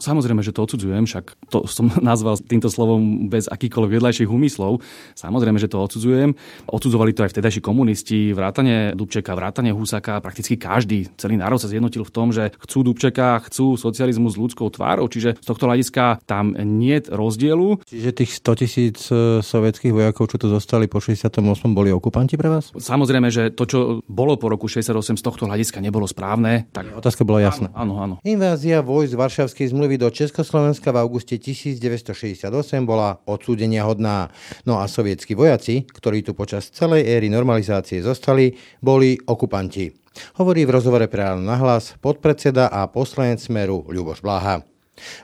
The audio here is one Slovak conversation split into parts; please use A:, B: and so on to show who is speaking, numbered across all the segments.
A: Samozrejme, že to odsudzujem, však to som nazval týmto slovom bez akýchkoľvek vedľajších úmyslov. Samozrejme, že to odsudzujem. Odsudzovali to aj vtedajší komunisti, vrátane Dubčeka, vrátane Husaka, prakticky každý, celý národ sa zjednotil v tom, že chcú Dubčeka, chcú socializmus s ľudskou tvárou, čiže z tohto hľadiska tam nie je rozdielu.
B: Čiže tých 100 tisíc e, sovietských vojakov, čo tu zostali po 68. boli okupanti pre vás?
A: Samozrejme, že to, čo bolo po roku 68 z tohto hľadiska nebolo správne. Tak...
B: Otázka bola jasná.
A: Áno, áno.
B: Invázia vojsk Varšavskej zmluvy zmluvy do Československa v auguste 1968 bola odsúdenia hodná. No a sovietskí vojaci, ktorí tu počas celej éry normalizácie zostali, boli okupanti. Hovorí v rozhovore pre na hlas podpredseda a poslanec Smeru Ľuboš Blaha.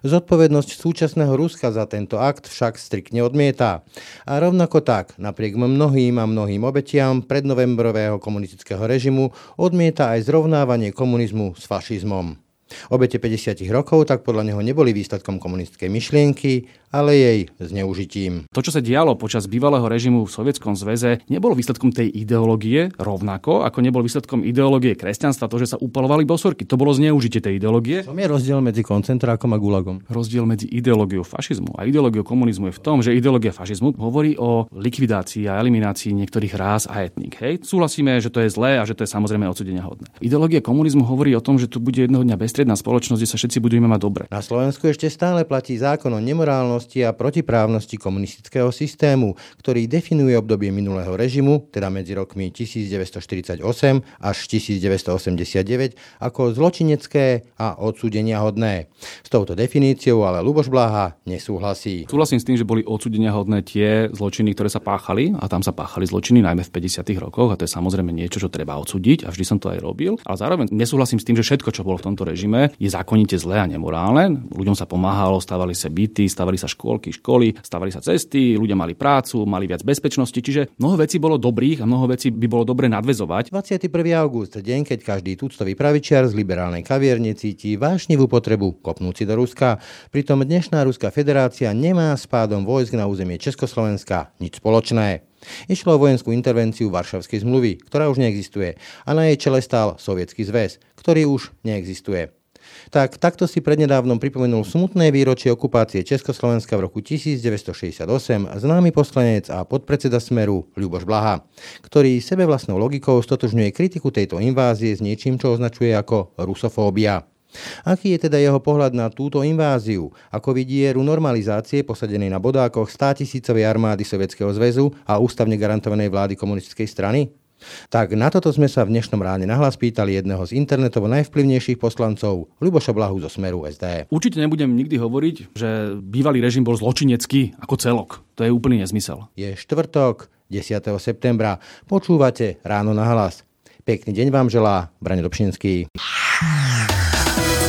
B: Zodpovednosť súčasného Ruska za tento akt však striktne odmieta. A rovnako tak, napriek mnohým a mnohým obetiam prednovembrového komunistického režimu, odmieta aj zrovnávanie komunizmu s fašizmom. Obete 50 rokov tak podľa neho neboli výsledkom komunistickej myšlienky, ale jej zneužitím.
A: To, čo sa dialo počas bývalého režimu v Sovietskom zväze, nebolo výsledkom tej ideológie rovnako, ako nebol výsledkom ideológie kresťanstva, to, že sa upalovali bosorky. To bolo zneužitie tej ideológie.
B: Čo je rozdiel medzi koncentrákom a gulagom?
A: Rozdiel medzi ideológiou fašizmu a ideológiou komunizmu je v tom, že ideológia fašizmu hovorí o likvidácii a eliminácii niektorých rás a etník. Hej? Súhlasíme, že to je zlé a že to je samozrejme odsudenia hodné. Ideológia komunizmu hovorí o tom, že tu bude jedného dňa bestredná spoločnosť, kde sa všetci budeme mať dobre.
B: Na Slovensku ešte stále platí zákon o nemorálnosti nezákonnosti a protiprávnosti komunistického systému, ktorý definuje obdobie minulého režimu, teda medzi rokmi 1948 až 1989, ako zločinecké a odsúdenia hodné. S touto definíciou ale Luboš Bláha nesúhlasí.
A: Súhlasím s tým, že boli odsúdenia hodné tie zločiny, ktoré sa páchali, a tam sa páchali zločiny najmä v 50. rokoch, a to je samozrejme niečo, čo treba odsúdiť, a vždy som to aj robil. Ale zároveň nesúhlasím s tým, že všetko, čo bolo v tomto režime, je zákonite zlé a nemorálne. Ľuďom sa pomáhalo, stávali sa byty, stávali sa škôlky, školy, stavali sa cesty, ľudia mali prácu, mali viac bezpečnosti, čiže mnoho vecí bolo dobrých a mnoho vecí by bolo dobre nadvezovať.
B: 21. august, deň, keď každý tuctový pravičiar z liberálnej kaviarne cíti vášnivú potrebu kopnúť si do Ruska. Pritom dnešná Ruská federácia nemá s pádom vojsk na územie Československa nič spoločné. Išlo o vojenskú intervenciu Varšavskej zmluvy, ktorá už neexistuje, a na jej čele stál Sovietský zväz, ktorý už neexistuje tak takto si prednedávnom pripomenul smutné výročie okupácie Československa v roku 1968 známy poslanec a podpredseda Smeru Ľuboš Blaha, ktorý sebe vlastnou logikou stotožňuje kritiku tejto invázie s niečím, čo označuje ako rusofóbia. Aký je teda jeho pohľad na túto inváziu? Ako vidí éru normalizácie posadenej na bodákoch 100 tisícovej armády Sovietskeho zväzu a ústavne garantovanej vlády komunistickej strany? Tak na toto sme sa v dnešnom ráne nahlas pýtali jedného z internetovo najvplyvnejších poslancov, Luboša Blahu zo Smeru SD.
A: Určite nebudem nikdy hovoriť, že bývalý režim bol zločinecký ako celok. To je úplný nezmysel.
B: Je štvrtok, 10. septembra. Počúvate ráno na hlas. Pekný deň vám želá Brane Dobšinský.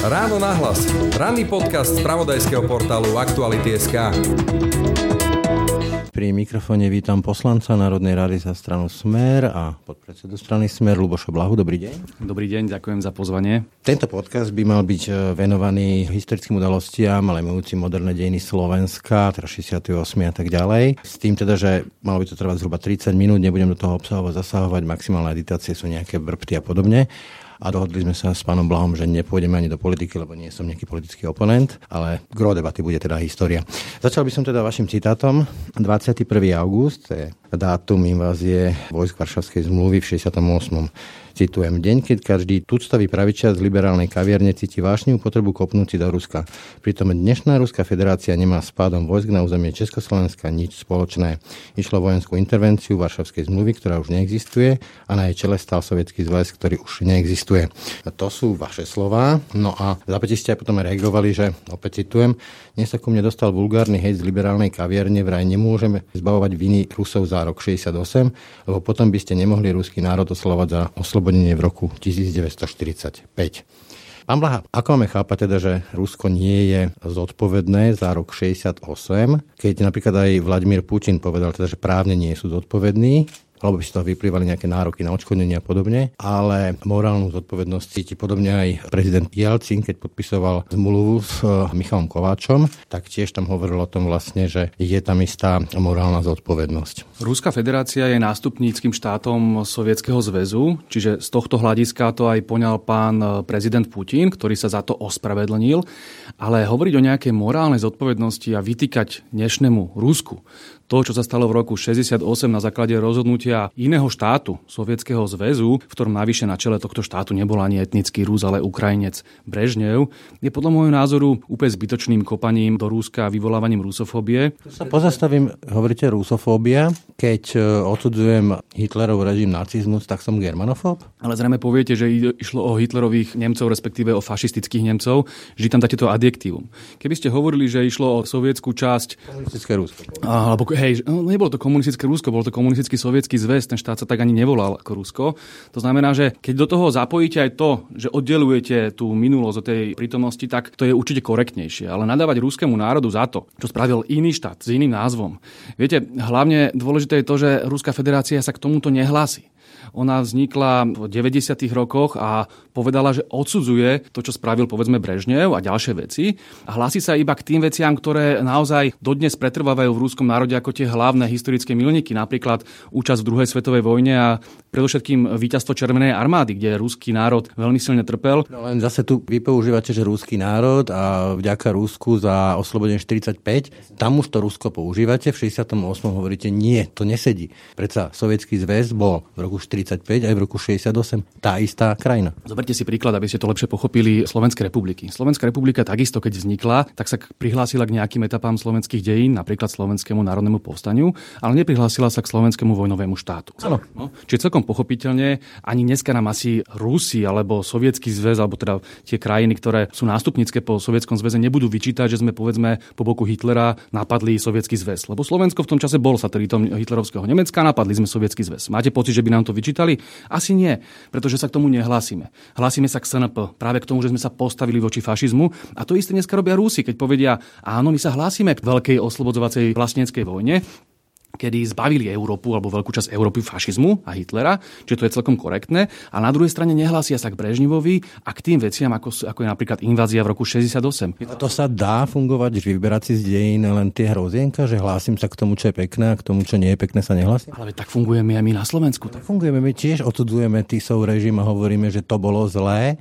C: Ráno na hlas. Ranný podcast z pravodajského portálu Aktuality.sk.
B: Pri mikrofóne vítam poslanca Národnej rady za stranu Smer a podpredsedu strany Smer Luboša Blahu. Dobrý deň.
A: Dobrý deň, ďakujem za pozvanie.
B: Tento podcast by mal byť e, venovaný historickým udalostiam, ale majúci moderné dejiny Slovenska, teda 68 a tak ďalej. S tým teda, že malo by to trvať zhruba 30 minút, nebudem do toho obsahovo zasahovať, maximálne editácie sú nejaké brbty a podobne a dohodli sme sa s pánom Blahom, že nepôjdeme ani do politiky, lebo nie som nejaký politický oponent, ale gro debaty bude teda história. Začal by som teda vašim citátom. 21. august, to je dátum invázie vojsk Varšavskej zmluvy v 68. Citujem, deň, keď každý tuctový pravičia z liberálnej kaviarne cíti vášnivú potrebu kopnúť si do Ruska. Pritom dnešná Ruská federácia nemá s pádom vojsk na územie Československa nič spoločné. Išlo vojenskú intervenciu Varšavskej zmluvy, ktorá už neexistuje a na jej čele stal sovietský zväz, ktorý už neexistuje. A to sú vaše slova. No a zapäti ste aj potom reagovali, že opäť citujem, dnes sa ku mne dostal vulgárny hejt z liberálnej kaviarne, vraj nemôžeme zbavovať viny Rusov za rok 68, lebo potom by ste nemohli ruský národ oslovať za oslobodenie v roku 1945. Pán Blaha, ako máme chápať teda, že Rusko nie je zodpovedné za rok 68, keď napríklad aj Vladimír Putin povedal teda, že právne nie sú zodpovední, alebo by si to vyplývali nejaké nároky na odškodnenie a podobne, ale morálnu zodpovednosť cíti podobne aj prezident Jelcin, keď podpisoval zmluvu s eh, Michalom Kováčom, tak tiež tam hovoril o tom vlastne, že je tam istá morálna zodpovednosť.
A: Ruská federácia je nástupníckým štátom Sovietskeho zväzu, čiže z tohto hľadiska to aj poňal pán eh, prezident Putin, ktorý sa za to ospravedlnil, ale hovoriť o nejakej morálnej zodpovednosti a vytýkať dnešnému Rusku to, čo sa stalo v roku 68 na základe rozhodnutia iného štátu, Sovietskeho zväzu, v ktorom navyše na čele tohto štátu nebol ani etnický Rus, ale Ukrajinec Brežnev, je podľa môjho názoru úplne zbytočným kopaním do Rúska a vyvolávaním rusofóbie.
B: Sa pozastavím, hovoríte rusofóbia, keď e, odsudzujem Hitlerov režim nacizmus, tak som germanofób?
A: Ale zrejme poviete, že išlo o Hitlerových Nemcov, respektíve o fašistických Nemcov, že tam dáte to adjektívum. Keby ste hovorili, že išlo o sovietskú časť...
B: Komunistické Rusko.
A: Alebo hej, no, nebolo to komunistické Rusko, bol to komunistický sovietský zväz, ten štát sa tak ani nevolal ako Rusko. To znamená, že keď do toho zapojíte aj to, že oddelujete tú minulosť od tej prítomnosti, tak to je určite korektnejšie. Ale nadávať ruskému národu za to, čo spravil iný štát s iným názvom. Viete, hlavne dôležité je to, že Ruská federácia sa k tomuto nehlási. Ona vznikla v 90. rokoch a povedala, že odsudzuje to, čo spravil povedzme Brežnev a ďalšie veci a hlási sa iba k tým veciam, ktoré naozaj dodnes pretrvávajú v rúskom národe ako tie hlavné historické milníky, napríklad účasť v druhej svetovej vojne a predovšetkým víťazstvo Červenej armády, kde ruský národ veľmi silne trpel.
B: No len zase tu vy používate, že ruský národ a vďaka Rusku za oslobodenie 45, tam už to Rusko používate, v 68 hovoríte nie, to nesedí. Predsa Sovietský zväz bol v roku 45 aj v roku 68 tá istá krajina.
A: Zoberte si príklad, aby ste to lepšie pochopili Slovenskej republiky. Slovenská republika takisto, keď vznikla, tak sa prihlásila k nejakým etapám slovenských dejín, napríklad Slovenskému národnému povstaniu, ale neprihlásila sa k Slovenskému vojnovému štátu.
B: Áno.
A: No, čiže celkom pochopiteľne ani dneska nám asi Rusi alebo Sovietský zväz, alebo teda tie krajiny, ktoré sú nástupnícke po Sovietskom zväze, nebudú vyčítať, že sme povedzme po boku Hitlera napadli Sovietský zväz. Lebo Slovensko v tom čase bol satelitom hitlerovského Nemecka, napadli sme Sovietský zväz. Máte pocit, že by nám to vyčítali? Asi nie, pretože sa k tomu nehlásime. Hlásime sa k SNP, práve k tomu, že sme sa postavili voči fašizmu. A to isté dneska robia Rusi, keď povedia, áno, my sa hlásime k veľkej oslobodzovacej vlastníckej vojne, kedy zbavili Európu alebo veľkú časť Európy fašizmu a Hitlera, čiže to je celkom korektné. A na druhej strane nehlásia sa k Brežnivovi a k tým veciam, ako, ako je napríklad invázia v roku 68.
B: A to sa dá fungovať, že vyberať si z dejín len tie hrozienka, že hlásim sa k tomu, čo je pekné a k tomu, čo nie je pekné, sa nehlásim?
A: Ale tak fungujeme aj my na Slovensku.
B: Tak fungujeme, my tiež odsudzujeme Tisov režim a hovoríme, že to bolo zlé.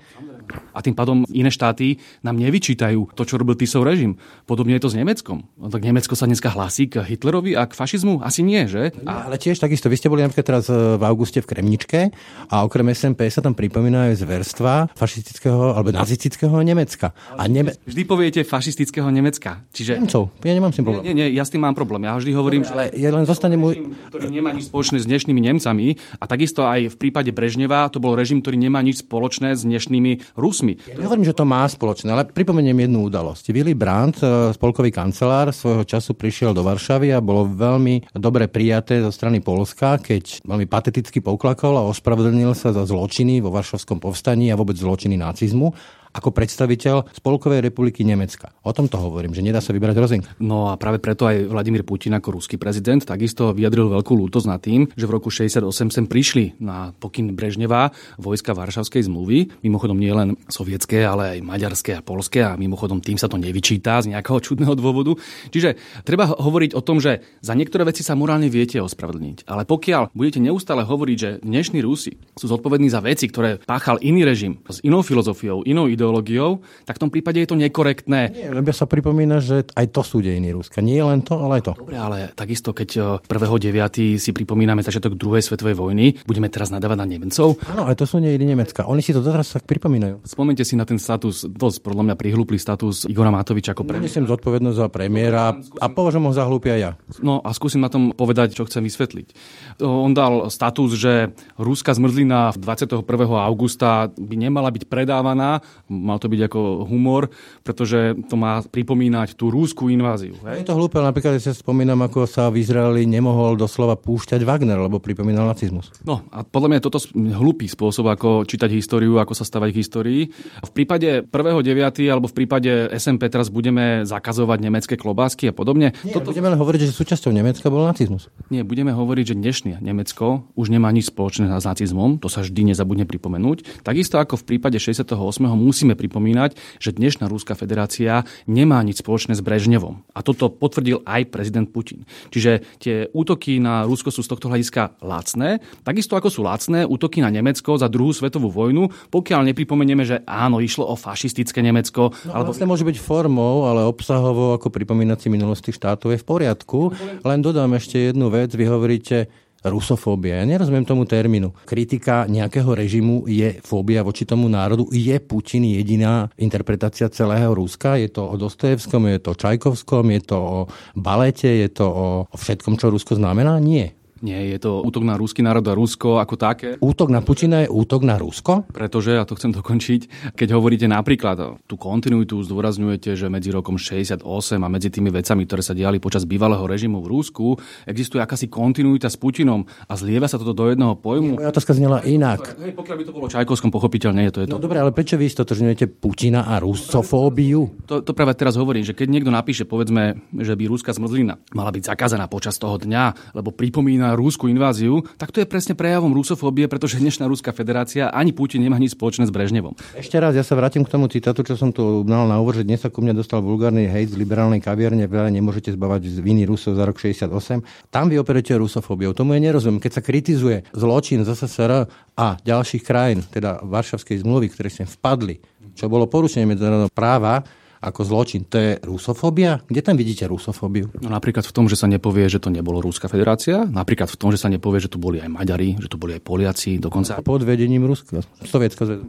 A: A tým pádom iné štáty nám nevyčítajú to, čo robil Tisov režim. Podobne je to s Nemeckom. No, tak Nemecko sa dneska hlasí k Hitlerovi a k fašizmu? Asi nie, že?
B: A... Ale tiež takisto, vy ste boli napríklad teraz e, v auguste v Kremničke a okrem SMP sa tam pripomínajú zverstva fašistického alebo nazistického Nemecka. A
A: Neme... Vždy poviete fašistického Nemecka.
B: Čiže... Nemcov. Ja nemám s tým problém.
A: Nie, nie, ja s tým mám problém. Ja vždy hovorím,
B: ale ja len zostane môj...
A: ktorý nemá nič spoločné s dnešnými Nemcami a takisto aj v prípade Brežneva to bol režim, ktorý nemá nič spoločné s dnešnými Rusmi.
B: Ja nehovorím, že to má spoločné, ale pripomeniem jednu udalosť. Willy Brandt, e, spolkový kancelár, svojho času prišiel do Varšavy a bolo veľmi dobre prijaté zo strany Polska, keď veľmi pateticky poklakol a ospravedlnil sa za zločiny vo Varšavskom povstaní a vôbec zločiny nacizmu ako predstaviteľ Spolkovej republiky Nemecka. O tom to hovorím, že nedá sa vybrať rozinka.
A: No a práve preto aj Vladimír Putin ako ruský prezident takisto vyjadril veľkú lútosť nad tým, že v roku 68 sem prišli na pokyn Brežneva vojska Varšavskej zmluvy. Mimochodom nie len sovietské, ale aj maďarské a polské a mimochodom tým sa to nevyčíta z nejakého čudného dôvodu. Čiže treba hovoriť o tom, že za niektoré veci sa morálne viete ospravedlniť. Ale pokiaľ budete neustále hovoriť, že dnešní Rusi sú zodpovední za veci, ktoré páchal iný režim s inou filozofiou, inou ideou, ideológiou, tak v tom prípade je to nekorektné.
B: Nie, lebo sa pripomína, že aj to sú dejiny Ruska. Nie len to, ale aj to.
A: Dobre, ale takisto, keď 1.9. si pripomíname začiatok druhej svetovej vojny, budeme teraz nadávať na Nemcov.
B: Áno, ale to sú dejiny Nemecka. Oni si to teraz tak pripomínajú.
A: Spomente si na ten status, dosť podľa mňa prihlúplý status Igora Matoviča ako
B: premiéra. Nesiem zodpovednosť za premiéra a považujem ho za hlúpia ja.
A: No a skúsim na tom povedať, čo chcem vysvetliť. On dal status, že ruská zmrzlina 21. augusta by nemala byť predávaná Mal to byť ako humor, pretože to má pripomínať tú rúskú inváziu.
B: Hej? Je to hlúpe, napríklad ja si spomínam, ako sa v Izraeli nemohol doslova púšťať Wagner, lebo pripomínal nacizmus.
A: No a podľa mňa je toto hlupý spôsob, ako čítať históriu, ako sa stavať k histórii. V prípade 1.9. alebo v prípade SMP teraz budeme zakazovať nemecké klobásky a podobne.
B: Nie, toto... budeme len hovoriť, že súčasťou Nemecka bol nacizmus.
A: Nie, budeme hovoriť, že dnešný Nemecko už nemá nič spoločné s nacizmom, to sa vždy nezabudne pripomenúť. Takisto ako v prípade 68. musíme pripomínať, že dnešná Ruská federácia nemá nič spoločné s Brežnevom. A toto potvrdil aj prezident Putin. Čiže tie útoky na Rusko sú z tohto hľadiska lacné, takisto ako sú lacné útoky na Nemecko za druhú svetovú vojnu, pokiaľ nepripomenieme, že áno, išlo o fašistické Nemecko.
B: No, alebo... Vlastne môže byť formou, ale obsahovo ako pripomínať si minulosti štátov je v poriadku. Len dodám ešte jednu vec. Vy hovoríte, rusofóbia. Ja nerozumiem tomu termínu. Kritika nejakého režimu je fóbia voči tomu národu. Je Putin jediná interpretácia celého Ruska? Je to o Dostojevskom, je to o Čajkovskom, je to o balete, je to o všetkom, čo Rusko znamená? Nie.
A: Nie, je to útok na ruský národ a Rusko ako také.
B: Útok na Putina je útok na Rusko?
A: Pretože, ja to chcem dokončiť, keď hovoríte napríklad tú kontinuitu, zdôrazňujete, že medzi rokom 68 a medzi tými vecami, ktoré sa diali počas bývalého režimu v Rusku, existuje akási kontinuita s Putinom a zlieva sa toto do jedného pojmu.
B: Moja otázka znela inak.
A: Hej, pokiaľ by to bolo Čajkovskom, pochopiteľne je to. Je
B: to. No dobre, ale prečo vy stotožňujete Putina a rusofóbiu?
A: To, to práve teraz hovorím, že keď niekto napíše, povedzme, že by ruská zmrzlina mala byť zakázaná počas toho dňa, lebo pripomína na rúskú inváziu, tak to je presne prejavom rusofóbie, pretože dnešná Ruská federácia ani Putin nemá nič spoločné s Brežnevom.
B: Ešte raz, ja sa vrátim k tomu citátu, čo som tu mal na úvod, že dnes sa ku mne dostal vulgárny hejt z liberálnej kaviarne, veľa nemôžete zbavať z viny Rusov za rok 68. Tam vy operujete rusofóbiou. Tomu je nerozumiem. Keď sa kritizuje zločin z SSR a ďalších krajín, teda Varšavskej zmluvy, ktoré ste vpadli, čo bolo porušenie medzinárodného práva, ako zločin. To je rusofóbia? Kde tam vidíte rusofóbiu?
A: No napríklad v tom, že sa nepovie, že to nebolo Ruská federácia, napríklad v tom, že sa nepovie, že tu boli aj Maďari, že tu boli aj Poliaci, dokonca...
B: Pod vedením Ruska, Sovietského zväzu.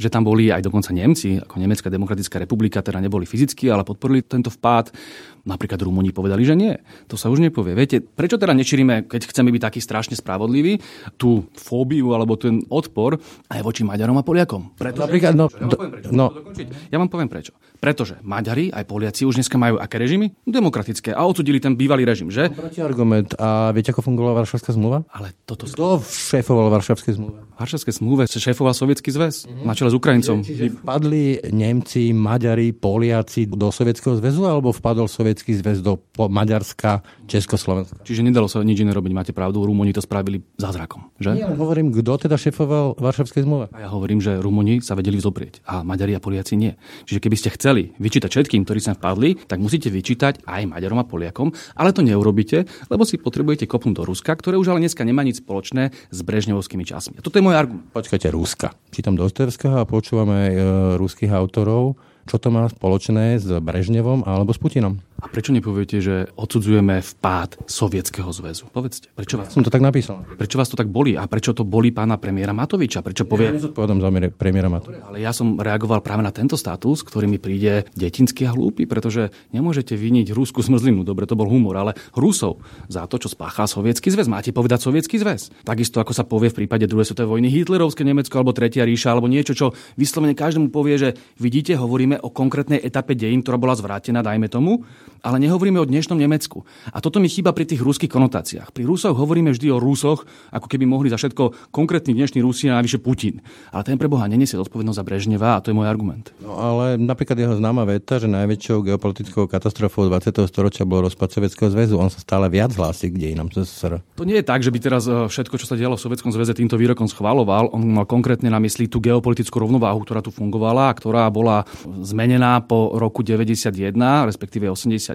A: Že tam boli aj dokonca Nemci, ako Nemecká demokratická republika, teda neboli fyzicky, ale podporili tento vpád. Napríklad Rumúni povedali, že nie. To sa už nepovie. Viete, prečo teda nečírime, keď chceme byť taký strašne spravodlivý, tú fóbiu alebo ten odpor aj voči Maďarom a Poliakom?
B: Pretože, Napríklad, no, ja, vám poviem prečo. No.
A: ja vám poviem prečo. Pretože Maďari aj Poliaci už dneska majú aké režimy? Demokratické. A odsudili ten bývalý režim, že?
B: argument. A viete, ako fungovala Varšavská zmluva?
A: Ale toto...
B: Kto šéfoval Varšavskej zmluve?
A: Varšavskej zmluve šéfoval Sovietský zväz mm-hmm. na čele s Ukrajincom.
B: Čiže vpadli Nemci, Maďari, Poliaci do Sovietskeho zväzu alebo vpadol Sovietský zväz do Maďarska, Československa?
A: Čiže nedalo sa nič iné robiť, máte pravdu. Rumúni to spravili zázrakom, že?
B: Nie, hovorím, kto teda šéfoval Varšavskej zmluve?
A: A ja hovorím, že Rumúni sa vedeli vzoprieť a Maďari a Poliaci nie. Čiže keby ste chceli vyčítať všetkým, ktorí sa vpadli, tak musíte vyčítať aj Maďarom a Poliakom, ale to neurobíte, lebo si potrebujete kopnúť do Ruska, ktoré už ale dneska nemá nič spoločné s brežňovskými časmi. A toto je môj argument.
B: Počkajte, Ruska. Čítam Dostojevského a počúvame e, ruských autorov. Čo to má spoločné s Brežnevom alebo s Putinom?
A: A prečo nepoviete, že odsudzujeme vpád Sovietskeho zväzu? Povedzte, prečo vás...
B: Som to tak napísal.
A: Prečo vás to tak boli? A prečo to boli pána premiéra Matoviča? Prečo povie...
B: Ja nezodpovedám za premiéra Matoviča.
A: Ale ja som reagoval práve na tento status, ktorý mi príde detinský a hlúpy, pretože nemôžete viniť Rusku smrzlinu, dobre, to bol humor, ale Rusov za to, čo spáchal Sovietsky zväz. Máte povedať Sovietsky zväz. Takisto ako sa povie v prípade druhej svetovej vojny Hitlerovské Nemecko alebo Tretia ríša alebo niečo, čo vyslovene každému povie, že vidíte, hovoríme o konkrétnej etape dejín, ktorá bola zvrátená, dajme tomu, ale nehovoríme o dnešnom Nemecku. A toto mi chýba pri tých ruských konotáciách. Pri Rusoch hovoríme vždy o Rusoch, ako keby mohli za všetko konkrétny dnešný Rusi a navyše Putin. Ale ten pre Boha nenesie zodpovednosť za Brežneva a to je môj argument.
B: No ale napríklad jeho známa veta, že najväčšou geopolitickou katastrofou 20. storočia bol rozpad Sovietskeho zväzu. On sa stále viac hlási k dejinám SSR.
A: To nie je tak, že by teraz e, všetko, čo sa dialo v Sovietskom zväze, týmto výrokom schvaloval. On mal konkrétne na mysli tú geopolitickú rovnováhu, ktorá tu fungovala ktorá bola zmenená po roku 91, respektíve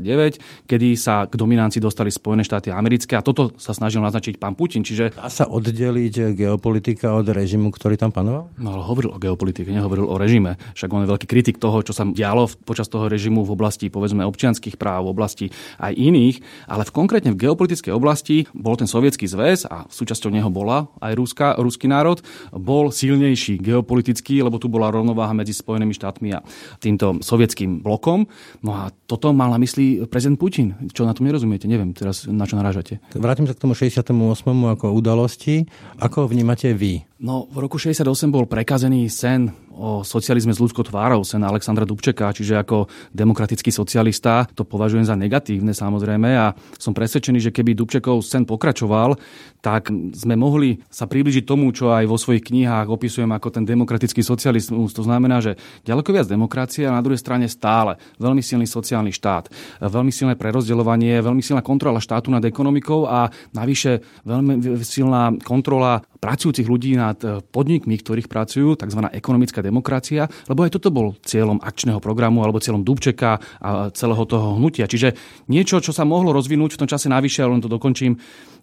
A: 89, kedy sa k dominancii dostali Spojené štáty americké a toto sa snažil naznačiť pán Putin. Čiže...
B: Dá sa oddeliť geopolitika od režimu, ktorý tam panoval?
A: No ale hovoril o geopolitike, nehovoril o režime. Však on je veľký kritik toho, čo sa dialo počas toho režimu v oblasti povedzme občianských práv, v oblasti aj iných, ale v konkrétne v geopolitickej oblasti bol ten sovietský zväz a súčasťou neho bola aj Ruska, ruský národ, bol silnejší geopoliticky, lebo tu bola rovnováha medzi Spojenými štátmi a týmto sovietským blokom. No a toto mal na mysli prezident Putin Putin. Čo na tom nerozumiete? Neviem teraz, na čo narážate.
B: Vrátim sa k tomu 68. ako udalosti. Ako vnímate vy?
A: No, v roku 68 bol prekazený sen o socializme s ľudskou tvárou sen Alexandra Dubčeka, čiže ako demokratický socialista, to považujem za negatívne samozrejme a som presvedčený, že keby Dubčekov sen pokračoval, tak sme mohli sa približiť tomu, čo aj vo svojich knihách opisujem ako ten demokratický socializmus. To znamená, že ďaleko viac demokracie a na druhej strane stále veľmi silný sociálny štát, veľmi silné prerozdeľovanie, veľmi silná kontrola štátu nad ekonomikou a navyše veľmi silná kontrola pracujúcich ľudí nad podnikmi, ktorých pracujú, tzv. ekonomická demokracia, lebo aj toto bol cieľom akčného programu alebo cieľom Dubčeka a celého toho hnutia. Čiže niečo, čo sa mohlo rozvinúť v tom čase navyše, ale len to dokončím,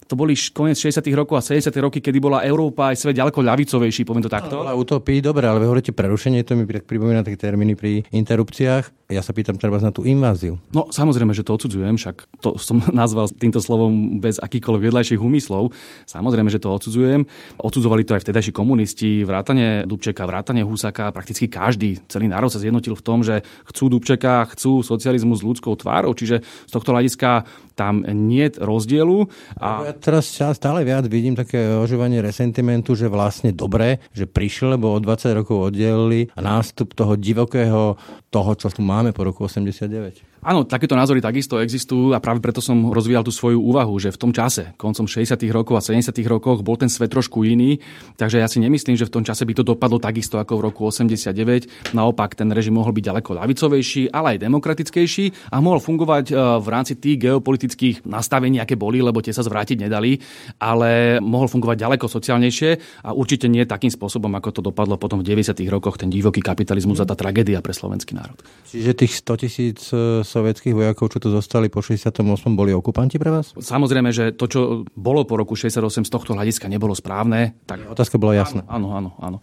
A: to boli koniec 60. rokov a 70. roky, kedy bola Európa aj svet ďaleko ľavicovejší, poviem to takto.
B: Ale utopii, dobre, ale vy hovoríte prerušenie, to mi pripomína také termíny pri interrupciách. Ja sa pýtam treba na tú inváziu.
A: No samozrejme, že to odsudzujem, však to som nazval týmto slovom bez akýchkoľvek vedľajších úmyslov. Samozrejme, že to odsudzujem. Odsudzovali to aj vtedajší komunisti, vrátane Dubčeka, vrátane Husaka, prakticky každý, celý národ sa zjednotil v tom, že chcú Dubčeka, chcú socializmus s ľudskou tvárou, čiže z tohto hľadiska tam nie rozdielu.
B: A... Ja teraz stále viac vidím také ožívanie resentimentu, že vlastne dobre, že prišiel, lebo o 20 rokov oddelili a nástup toho divokého, toho, čo tu máme po roku 89.
A: Áno, takéto názory takisto existujú a práve preto som rozvíjal tú svoju úvahu, že v tom čase, koncom 60. rokov a 70. rokoch, bol ten svet trošku iný, takže ja si nemyslím, že v tom čase by to dopadlo takisto ako v roku 89. Naopak, ten režim mohol byť ďaleko ľavicovejší, ale aj demokratickejší a mohol fungovať e, v rámci tých geopolitických nastavení, aké boli, lebo tie sa zvrátiť nedali, ale mohol fungovať ďaleko sociálnejšie a určite nie takým spôsobom, ako to dopadlo potom v 90. rokoch, ten divoký kapitalizmus a tá tragédia pre slovenský národ.
B: Čiže tých 100 tisíc e, sovietských vojakov, čo tu zostali po 68. boli okupanti pre vás?
A: Samozrejme, že to, čo bolo po roku 68 z tohto hľadiska nebolo správne. Tak...
B: Otázka bola jasná.
A: Áno, áno, áno.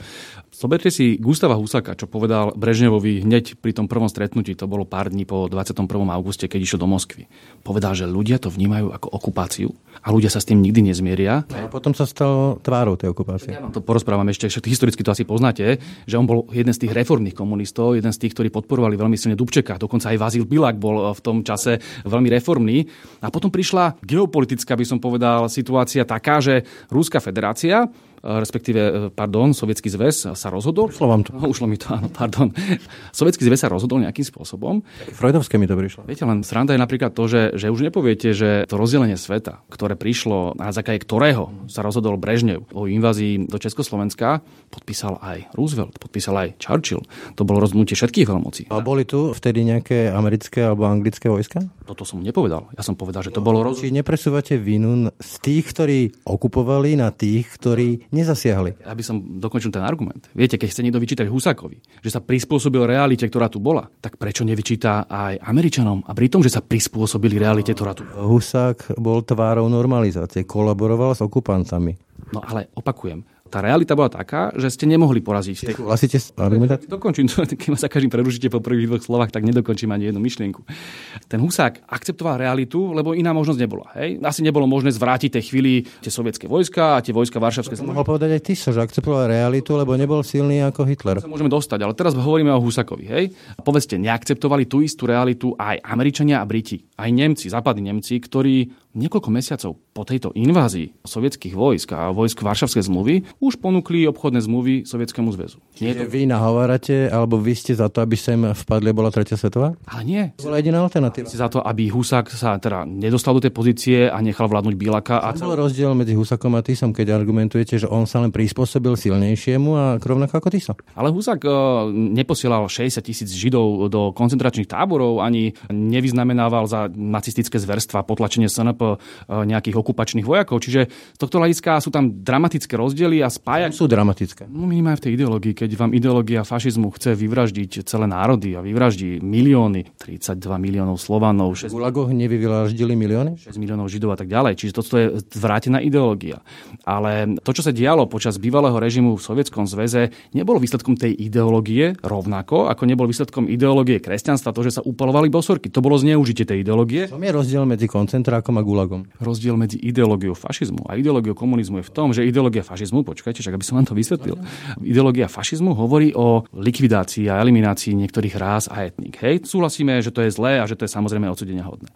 A: Zoberte si Gustava Husaka, čo povedal Brežnevovi hneď pri tom prvom stretnutí, to bolo pár dní po 21. auguste, keď išiel do Moskvy. Povedal, že ľudia to vnímajú ako okupáciu a ľudia sa s tým nikdy nezmieria.
B: A potom sa stalo tvárou tej okupácie.
A: Ja vám to porozprávam ešte, však historicky to asi poznáte, že on bol jeden z tých reformných komunistov, jeden z tých, ktorí podporovali veľmi silne Dubčeka, dokonca aj Vazil Bilak bol eh, v tom čase veľmi reformný. A potom prišla geopolitická, by som povedal, situácia taká, že Rúska federácia respektíve, e, pardon, Sovietský zväz sa rozhodol.
B: Ušlo vám to.
A: No, ušlo mi to, áno, pardon. Sovietský zväz sa rozhodol nejakým spôsobom.
B: Freudovské mi to prišlo.
A: Viete, len sranda je napríklad to, že, že už nepoviete, že to rozdelenie sveta, ktoré prišlo, na základe ktorého sa rozhodol Brežnev o invázii do Československa, podpísal aj Roosevelt, podpísal aj Churchill. To bolo rozhodnutie všetkých veľmocí.
B: A boli tu vtedy nejaké americké alebo anglické vojska?
A: Toto som nepovedal. Ja som povedal, že to bolo rozhodnutie.
B: Či nepresúvate vinu z tých, ktorí okupovali na tých, ktorí nezasiahli.
A: Aby som dokončil ten argument. Viete, keď chce niekto vyčítať Husákovi, že sa prispôsobil realite, ktorá tu bola, tak prečo nevyčíta aj Američanom a pri tom, že sa prispôsobili realite, ktorá tu bola?
B: Husák bol tvárou normalizácie, kolaboroval s okupantami.
A: No ale opakujem, tá realita bola taká, že ste nemohli poraziť.
B: Súhlasíte s argumentáciou?
A: Dokončím to, keď ma za každým prerušíte po prvých dvoch slovách, tak nedokončím ani jednu myšlienku. Ten Husák akceptoval realitu, lebo iná možnosť nebola. Hej? Asi nebolo možné zvrátiť tej chvíli tie sovietské vojska a tie vojska varšavské.
B: To mohol povedať aj Tiso, že akceptoval realitu, lebo nebol silný ako Hitler.
A: Sa môžeme dostať, ale teraz hovoríme o Husakovi. Hej? Povedzte, neakceptovali tú istú realitu aj Američania a Briti, aj Nemci, západní Nemci, ktorí niekoľko mesiacov po tejto invázii sovietských vojsk a vojsk Varšavskej zmluvy už ponúkli obchodné zmluvy Sovietskému zväzu.
B: Nie to... Vy nahovárate, alebo vy ste za to, aby sem vpadli bola tretia svetová?
A: Ale nie.
B: To bola jediná alternatíva.
A: Ste za to, aby Husák sa teda nedostal do tej pozície a nechal vládnuť Bilaka. A
B: bol rozdiel medzi Husakom a Tisom, keď argumentujete, že on sa len prispôsobil silnejšiemu a rovnako ako Tiso.
A: Ale Husák uh, neposielal 60 tisíc Židov do koncentračných táborov, ani nevyznamenával za nacistické zverstva potlačenie SNP nejakých okupačných vojakov. Čiže z tohto hľadiska sú tam dramatické rozdiely a spájať...
B: Sú dramatické.
A: No minimálne v tej ideológii, keď vám ideológia fašizmu chce vyvraždiť celé národy a vyvraždí milióny, 32 miliónov Slovanov,
B: 6... V Gulagoch nevyvraždili milióny?
A: 6 miliónov Židov a tak ďalej. Čiže toto je zvrátená ideológia. Ale to, čo sa dialo počas bývalého režimu v Sovietskom zväze, nebolo výsledkom tej ideológie rovnako, ako nebol výsledkom ideológie kresťanstva to, že sa upalovali bosorky. To bolo zneužitie tej ideológie.
B: Čo je rozdiel medzi koncentrákom a gulagom?
A: Rozdiel medzi ideológiou fašizmu a ideológiou komunizmu je v tom, že ideológia fašizmu, počkajte, však aby som vám to vysvetlil. Ideológia fašizmu hovorí o likvidácii a eliminácii niektorých rás a etník. Hej, súhlasíme, že to je zlé a že to je samozrejme odsudenia hodné.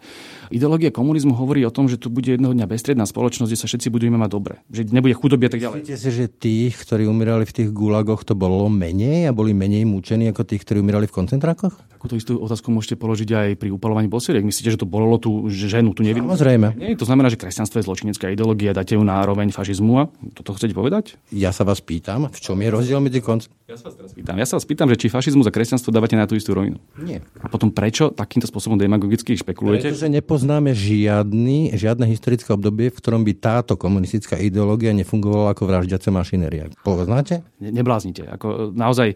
A: Ideológia komunizmu hovorí o tom, že tu bude jedného dňa bestredná spoločnosť, kde sa všetci budeme mať dobre. Že nebude chudobie tak ďalej.
B: Myslíte si, že tých, ktorí umírali v tých gulagoch, to bolo menej a boli menej mučení ako tých, ktorí umírali v koncentrákoch?
A: Takúto istú otázku môžete položiť aj pri upalovaní boseriek. Myslíte, že to bolelo tú ženu, tu neviem.
B: Samozrejme.
A: Nie, to znamená, že kresťanstvo je zločinecká ideológia, dáte ju na roveň fašizmu a toto chcete povedať?
B: Ja sa vás pýtam, v čom je rozdiel medzi konc...
A: Ja sa vás teraz pýtam. Ja sa vás pýtam, že či fašizmus a kresťanstvo dávate na tú istú rovinu.
B: Nie.
A: A potom prečo takýmto spôsobom demagogicky špekulujete?
B: Pretože nepoznáme žiadny, žiadne historické obdobie, v ktorom by táto komunistická ideológia nefungovala ako vraždiaca mašinéria. Poznáte?
A: Ne, nebláznite. Ako, naozaj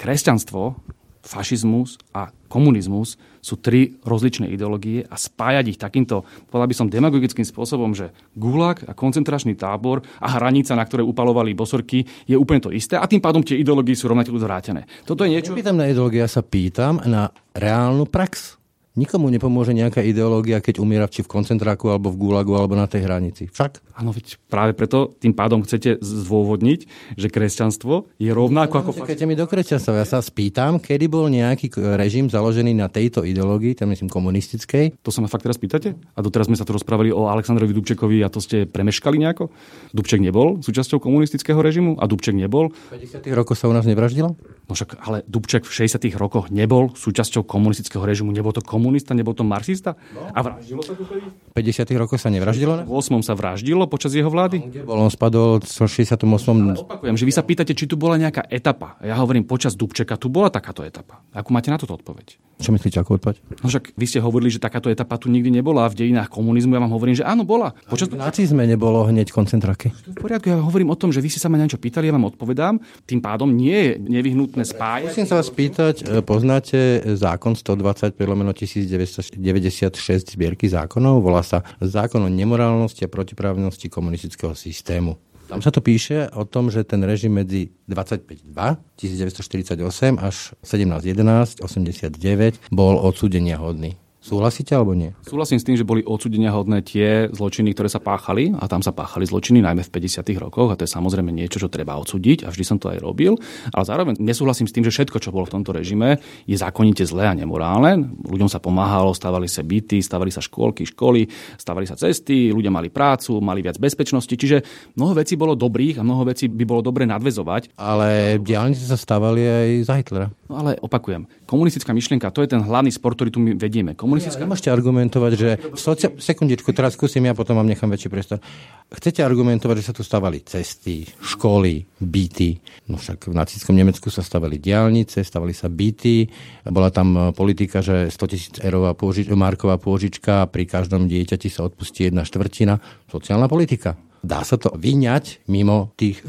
A: kresťanstvo fašizmus a komunizmus sú tri rozličné ideológie a spájať ich takýmto, povedal by som, demagogickým spôsobom, že gulag a koncentračný tábor a hranica, na ktoré upalovali bosorky, je úplne to isté a tým pádom tie ideológie sú rovnako zvrátené. Toto je niečo...
B: Nepýtam na ideológiu, ja sa pýtam na reálnu prax. Nikomu nepomôže nejaká ideológia, keď umiera či v koncentráku, alebo v gulagu, alebo na tej hranici. Však?
A: Áno, veď práve preto tým pádom chcete zdôvodniť, že kresťanstvo je rovnako ako...
B: Keď mi do kresťanstva, ja sa spýtam, kedy bol nejaký režim založený na tejto ideológii, tam myslím komunistickej.
A: To sa ma fakt teraz pýtate? A doteraz sme sa tu rozprávali o Aleksandrovi Dubčekovi a to ste premeškali nejako? Dubček nebol súčasťou komunistického režimu a Dubček nebol?
B: V 50. rokoch sa u nás nevraždilo?
A: No však, ale Dubček v 60. rokoch nebol súčasťou komunistického režimu, nebol to komunista, nebol to marxista? No. A vraždilo sa tu
B: V 50. rokoch sa nevraždilo?
A: V 8. sa vraždilo počas jeho vlády?
B: Kde bol? On spadol v 68.
A: Ale opakujem, že vy sa pýtate, či tu bola nejaká etapa. Ja hovorím, počas Dubčeka tu bola takáto etapa. Akú máte na toto odpoveď?
B: Čo myslíte, ako odpoveď?
A: No však vy ste hovorili, že takáto etapa tu nikdy nebola v dejinách komunizmu. Ja vám hovorím, že áno, bola.
B: Počas... V nacizme nebolo hneď koncentráky.
A: V poriadku, ja hovorím o tom, že vy ste sa ma niečo pýtali, ja vám odpovedám. Tým pádom nie je nevyhnutné spájať.
B: Musím sa vás pýtať, e, poznáte zákon 125 lomeno 1996 zbierky zákonov? Volá sa Zákon o nemorálnosti a protiprávnosti komunistického systému. Tam sa to píše o tom, že ten režim medzi 25.2 1948 až 17.11 89 bol odsúdenia hodný. Súhlasíte alebo nie?
A: Súhlasím s tým, že boli odsudenia hodné tie zločiny, ktoré sa páchali a tam sa páchali zločiny najmä v 50. rokoch a to je samozrejme niečo, čo treba odsúdiť a vždy som to aj robil. Ale zároveň nesúhlasím s tým, že všetko, čo bolo v tomto režime, je zákonite zlé a nemorálne. Ľuďom sa pomáhalo, stavali sa byty, stavali sa škôlky, školy, stavali sa cesty, ľudia mali prácu, mali viac bezpečnosti, čiže mnoho vecí bolo dobrých a mnoho vecí by bolo dobre nadvezovať.
B: Ale diálnice sa stavali aj za Hitlera.
A: No ale opakujem, komunistická myšlienka, to je ten hlavný sport, ktorý tu my vedieme.
B: Komunistická... Nemôžete argumentovať, že... Socia... Sekundičku, teraz skúsim ja, potom vám nechám väčší priestor. Chcete argumentovať, že sa tu stavali cesty, školy, byty. No však v nacistickom Nemecku sa stavali diálnice, stavali sa byty. Bola tam e, politika, že 100 tisíc eurová pôžič... marková pôžička, pri každom dieťati sa odpustí jedna štvrtina. Sociálna politika. Dá sa to vyňať mimo tých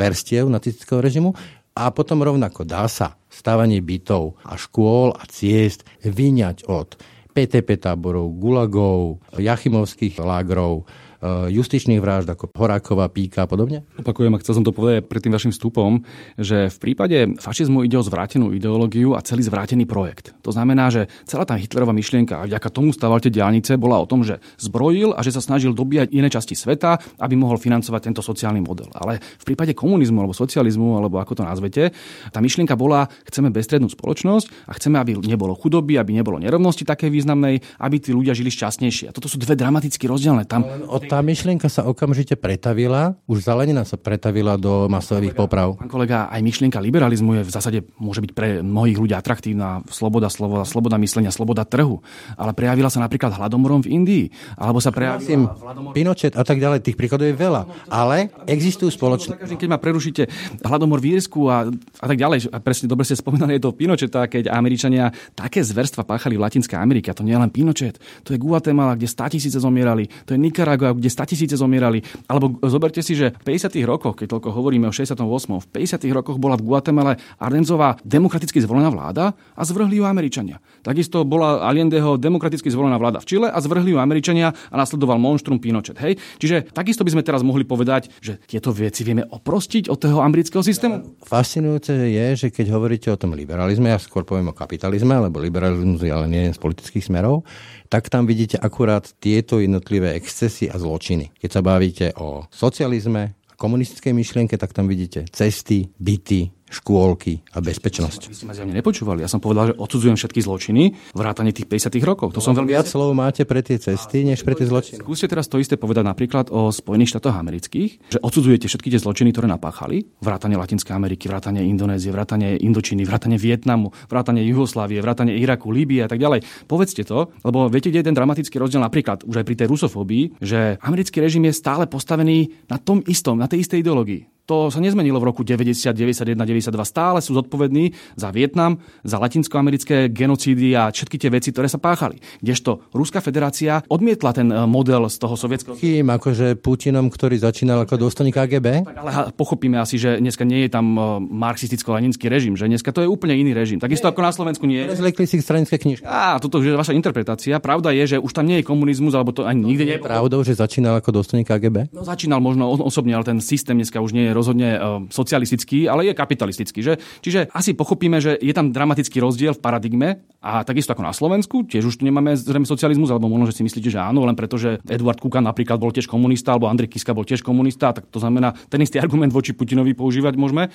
B: verstiev nacistického režimu a potom rovnako dá sa stavanie bytov a škôl a ciest vyňať od PTP táborov, gulagov, jachimovských lágrov, justičných vražd ako Horáková, Píka a podobne?
A: Opakujem, a chcel som to povedať pred tým vašim vstupom, že v prípade fašizmu ide o zvrátenú ideológiu a celý zvrátený projekt. To znamená, že celá tá Hitlerová myšlienka, a vďaka tomu stával tie diálnice, bola o tom, že zbrojil a že sa snažil dobíjať iné časti sveta, aby mohol financovať tento sociálny model. Ale v prípade komunizmu alebo socializmu, alebo ako to nazvete, tá myšlienka bola, chceme bestrednú spoločnosť a chceme, aby nebolo chudoby, aby nebolo nerovnosti také významnej, aby tí ľudia žili šťastnejšie. A toto sú dve dramaticky rozdielne. Tam
B: od tá myšlienka sa okamžite pretavila, už zelenina sa pretavila do masových poprav.
A: Pán kolega, aj myšlienka liberalizmu je v zásade môže byť pre mnohých ľudí atraktívna. Sloboda, sloboda, sloboda myslenia, sloboda trhu. Ale prejavila sa napríklad hladomorom v Indii. Alebo sa prejavila...
B: Hladomor... Pinochet a tak ďalej, tých príkladov je veľa. Ale existujú spoločné...
A: Keď ma prerušíte, hladomor v Írsku a, a tak ďalej, a presne dobre ste spomínali, je to Pinocheta, keď Američania také zverstva páchali v Latinskej Amerike. A to nie je len Pinochet, to je Guatemala, kde 100 tisíce zomierali, to je Nicaragua, kde 100 tisíce zomierali. Alebo zoberte si, že v 50. rokoch, keď toľko hovoríme o 68. v 50. rokoch bola v Guatemala Ardenzová demokraticky zvolená vláda a zvrhli ju Američania. Takisto bola Allendeho demokraticky zvolená vláda v Čile a zvrhli ju Američania a nasledoval monštrum Pinochet. Hej? Čiže takisto by sme teraz mohli povedať, že tieto veci vieme oprostiť od toho amerického systému.
B: Fascinujúce je, že keď hovoríte o tom liberalizme, ja skôr poviem o kapitalizme, lebo liberalizmus je ale nie z politických smerov, tak tam vidíte akurát tieto jednotlivé excesy a zločiny. Keď sa bavíte o socializme, komunistickej myšlienke, tak tam vidíte cesty, byty, škôlky a bezpečnosť.
A: Vy ste ma zjavne nepočúvali. Ja som povedal, že odsudzujem všetky zločiny, vrátane tých 50 rokov. To
B: no, som veľmi... Viac slov máte pre tie cesty, než pre tie zločiny.
A: Skúste teraz to isté povedať napríklad o Spojených štátoch amerických, že odsudzujete všetky tie zločiny, ktoré napáchali, vrátane Latinskej Ameriky, vrátane Indonézie, vrátane Indočiny, vrátane Vietnamu, vrátane Jugoslávie, vrátane Iraku, Líbie a tak ďalej. Povedzte to, lebo viete, kde je ten dramatický rozdiel napríklad už aj pri tej rusofóbii, že americký režim je stále postavený na tom istom, na tej istej ideológii. To sa nezmenilo v roku 90, 91, 92. Stále sú zodpovední za Vietnam, za latinskoamerické genocídy a všetky tie veci, ktoré sa páchali. Kdežto Ruská federácia odmietla ten e, model z toho sovietského...
B: Kým, akože Putinom, ktorý začínal ako dôstojník AGB?
A: Tak, ale pochopíme asi, že dneska nie je tam e, marxisticko-leninský režim, že dneska to je úplne iný režim. Takisto ako na Slovensku nie je.
B: Zlekli si stranické knižky.
A: Á, toto je vaša interpretácia. Pravda je, že už tam nie je komunizmus, alebo to ani nikde nie je.
B: Pravdou, že začínal ako dôstojník AGB?
A: No, začínal možno osobne, ale ten systém dneska už nie je rozhodne e, socialistický, ale je kapitalistický. Že? Čiže asi pochopíme, že je tam dramatický rozdiel v paradigme a takisto ako na Slovensku, tiež už tu nemáme zrejme socializmus, alebo možno, že si myslíte, že áno, len preto, že Eduard Kukan napríklad bol tiež komunista, alebo Andrej Kiska bol tiež komunista, tak to znamená, ten istý argument voči Putinovi používať môžeme.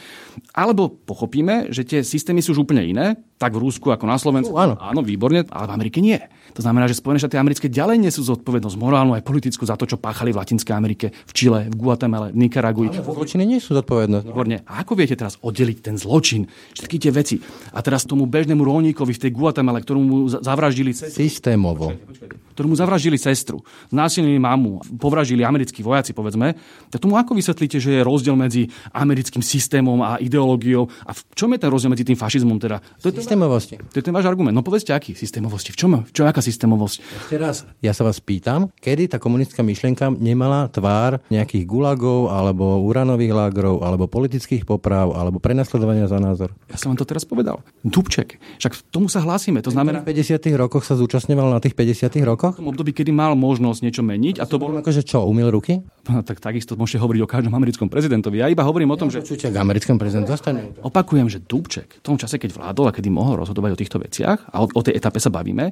A: Alebo pochopíme, že tie systémy sú už úplne iné, tak v Rusku ako na Slovensku.
B: Uh, áno.
A: áno, výborne, ale v Amerike nie. To znamená, že Spojené štáty americké ďalej nesú zodpovednosť morálnu aj politickú za to, čo páchali v Latinskej Amerike, v Čile, v Guatemala, v Nikaragui.
B: Ale zločiny nie sú zodpovednosť.
A: Výborne. A ako viete teraz oddeliť ten zločin, všetky tie veci? A teraz tomu bežnému rolníkovi v tej Guatemala, ktorú mu zavraždili
B: Systémovo.
A: Ktorú mu zavraždili sestru, znásilnili mamu, povraždili americkí vojaci, povedzme. Tak tomu ako vysvetlíte, že je rozdiel medzi americkým systémom a ideológiou? A v čom je ten rozdiel medzi tým fašizmom? Teda?
B: To je Systémovosti.
A: To je ten váš argument. No povedzte, aký systémovosti? V čom, v čom aká systémovosť?
B: Ešte raz, ja sa vás pýtam, kedy tá komunistická myšlienka nemala tvár nejakých gulagov, alebo uranových lágrov, alebo politických poprav, alebo prenasledovania za názor?
A: Ja som vám to teraz povedal. Dubček. Však k tomu sa hlásime. To znamená...
B: V 50. rokoch sa zúčastňoval na tých 50. rokoch?
A: V tom období, kedy mal možnosť niečo meniť. A to bolo...
B: Akože čo, umil ruky?
A: No, tak takisto môžete hovoriť o každom americkom prezidentovi. Ja iba hovorím o tom, že...
B: Počujte, k americkom prezidentu.
A: Opakujem, že Dubček v tom čase, keď vládol a kedy mohol rozhodovať o týchto veciach, a o, o tej etape sa bavíme,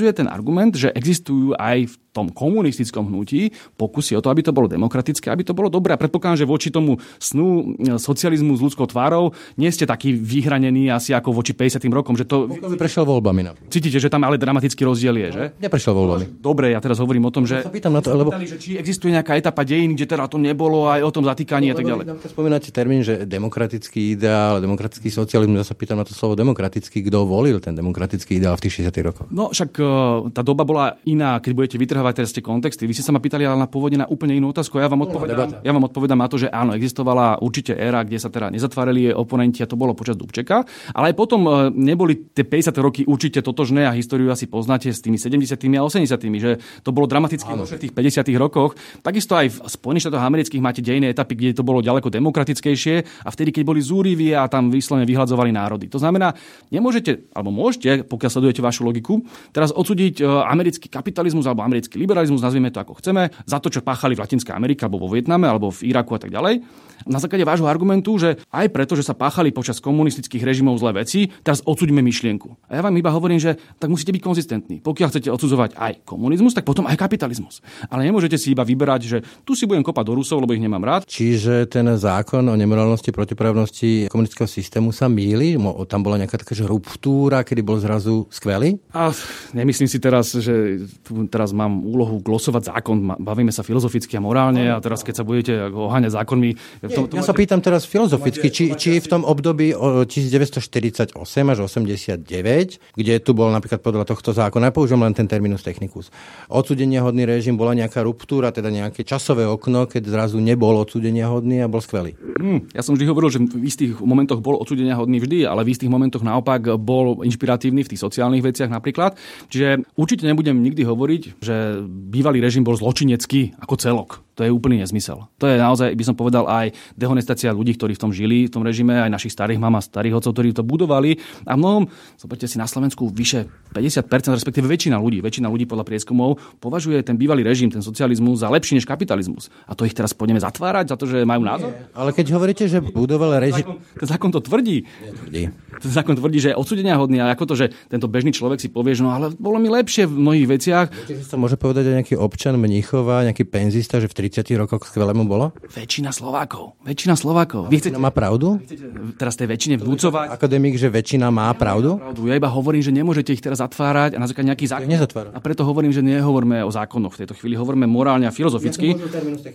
A: potvrdzuje ten argument, že existujú aj v tom komunistickom hnutí pokusy o to, aby to bolo demokratické, aby to bolo dobré. A predpokladám, že voči tomu snu e, socializmu s ľudskou tvárou nie ste taký vyhranený asi ako voči 50. rokom. Že to...
B: by prešiel voľbami. Napríklad.
A: Cítite, že tam ale dramatický rozdiel je, že?
B: Neprešiel voľbami.
A: Dobre, ja teraz hovorím o tom, že...
B: Sa pýtam na to, lebo...
A: že či existuje nejaká etapa dejín, kde teda to nebolo aj o tom zatýkaní a tak ďalej.
B: Spomínate termín, že demokratický ideál, demokratický socializmus, ja sa pýtam na to slovo demokratický, kto volil ten demokratický ideál v tých 60. rokoch?
A: No však e, tá doba bola iná, keď budete vytrhovať teraz tie kontexty. Vy ste sa ma pýtali ale na pôvodne na úplne inú otázku. Ja vám odpovedám, ja vám odpovedám na to, že áno, existovala určite éra, kde sa teda nezatvárali oponenti a to bolo počas Dubčeka, ale aj potom e, neboli tie 50. roky určite totožné a históriu asi poznáte s tými 70. a 80. že to bolo dramatické v tých 50. rokoch. Takisto aj v Spojených štátoch amerických máte dejné etapy, kde to bolo ďaleko demokratickejšie a vtedy, keď boli zúriví a tam vyslovene vyhľadzovali národy. To znamená, nemôžete, alebo môžete, pokiaľ sledujete vašu logiku, teraz odsúdiť e, americký kapitalizmus alebo americký liberalizmus, nazvime to ako chceme, za to, čo páchali v Latinskej Amerike alebo vo Vietname alebo v Iraku a tak ďalej. Na základe vášho argumentu, že aj preto, že sa páchali počas komunistických režimov zlé veci, teraz odsudíme myšlienku. A ja vám iba hovorím, že tak musíte byť konzistentní. Pokiaľ chcete odsudzovať aj komunizmus, tak potom aj kapitalizmus. Ale nemôžete si iba vyberať, že tu si budem kopať do Rusov, lebo ich nemám rád.
B: Čiže ten zákon o nemorálnosti, protiprávnosti komunistického systému sa míli? Tam bola nejaká taká ruptúra, kedy bol zrazu skvelý?
A: A nemyslím si teraz, že teraz mám úlohu glosovať zákon. Bavíme sa filozoficky a morálne a teraz keď sa budete oháňať zákonmi,
B: V tom, ja sa pýtam teraz filozoficky, či, či v tom období 1948 až 89, kde tu bol napríklad podľa tohto zákona, ja použijem len ten terminus technicus, odsudenia hodný režim, bola nejaká ruptúra, teda nejaké časové okno, keď zrazu nebol odsudenia hodný a bol skvelý.
A: Hmm, ja som vždy hovoril, že v istých momentoch bol odsudenia hodný vždy, ale v istých momentoch naopak bol inšpiratívny v tých sociálnych veciach napríklad. Čiže určite nebudem nikdy hovoriť, že bývalý režim bol zločinecký ako celok. To je úplný nezmysel. To je naozaj, by som povedal, aj dehonestácia ľudí, ktorí v tom žili, v tom režime, aj našich starých mam a starých otcov, ktorí to budovali. A mnohom, zoberte si na Slovensku, vyše 50%, respektíve väčšina ľudí, väčšina ľudí podľa prieskumov považuje ten bývalý režim, ten socializmus za lepší než kapitalizmus. A to ich teraz pôjdeme zatvárať za to, že majú názor? Nie,
B: ale keď hovoríte, že budoval režim...
A: Ten zákon, ten zákon to tvrdí. Netvrdí. Ten zákon tvrdí, že je odsudenia hodný a ako to, že tento bežný človek si povie, že no ale bolo mi lepšie v mnohých veciach.
B: Viete, že sa môže povedať aj nejaký občan Mníchova, nejaký penzista, že v 30 rokoch skvelé mu bolo?
A: Väčšina Slovákov. Väčšina Slovákov.
B: Vy chcete, má pravdu?
A: Teraz tej väčšine vnúcovať?
B: Akademik, že väčšina má pravdu?
A: pravdu? Ja iba hovorím, že nemôžete ich teraz zatvárať a na základe nejakých zákonov. A preto hovorím, že nehovoríme o zákonoch v tejto chvíli, hovoríme morálne a filozoficky.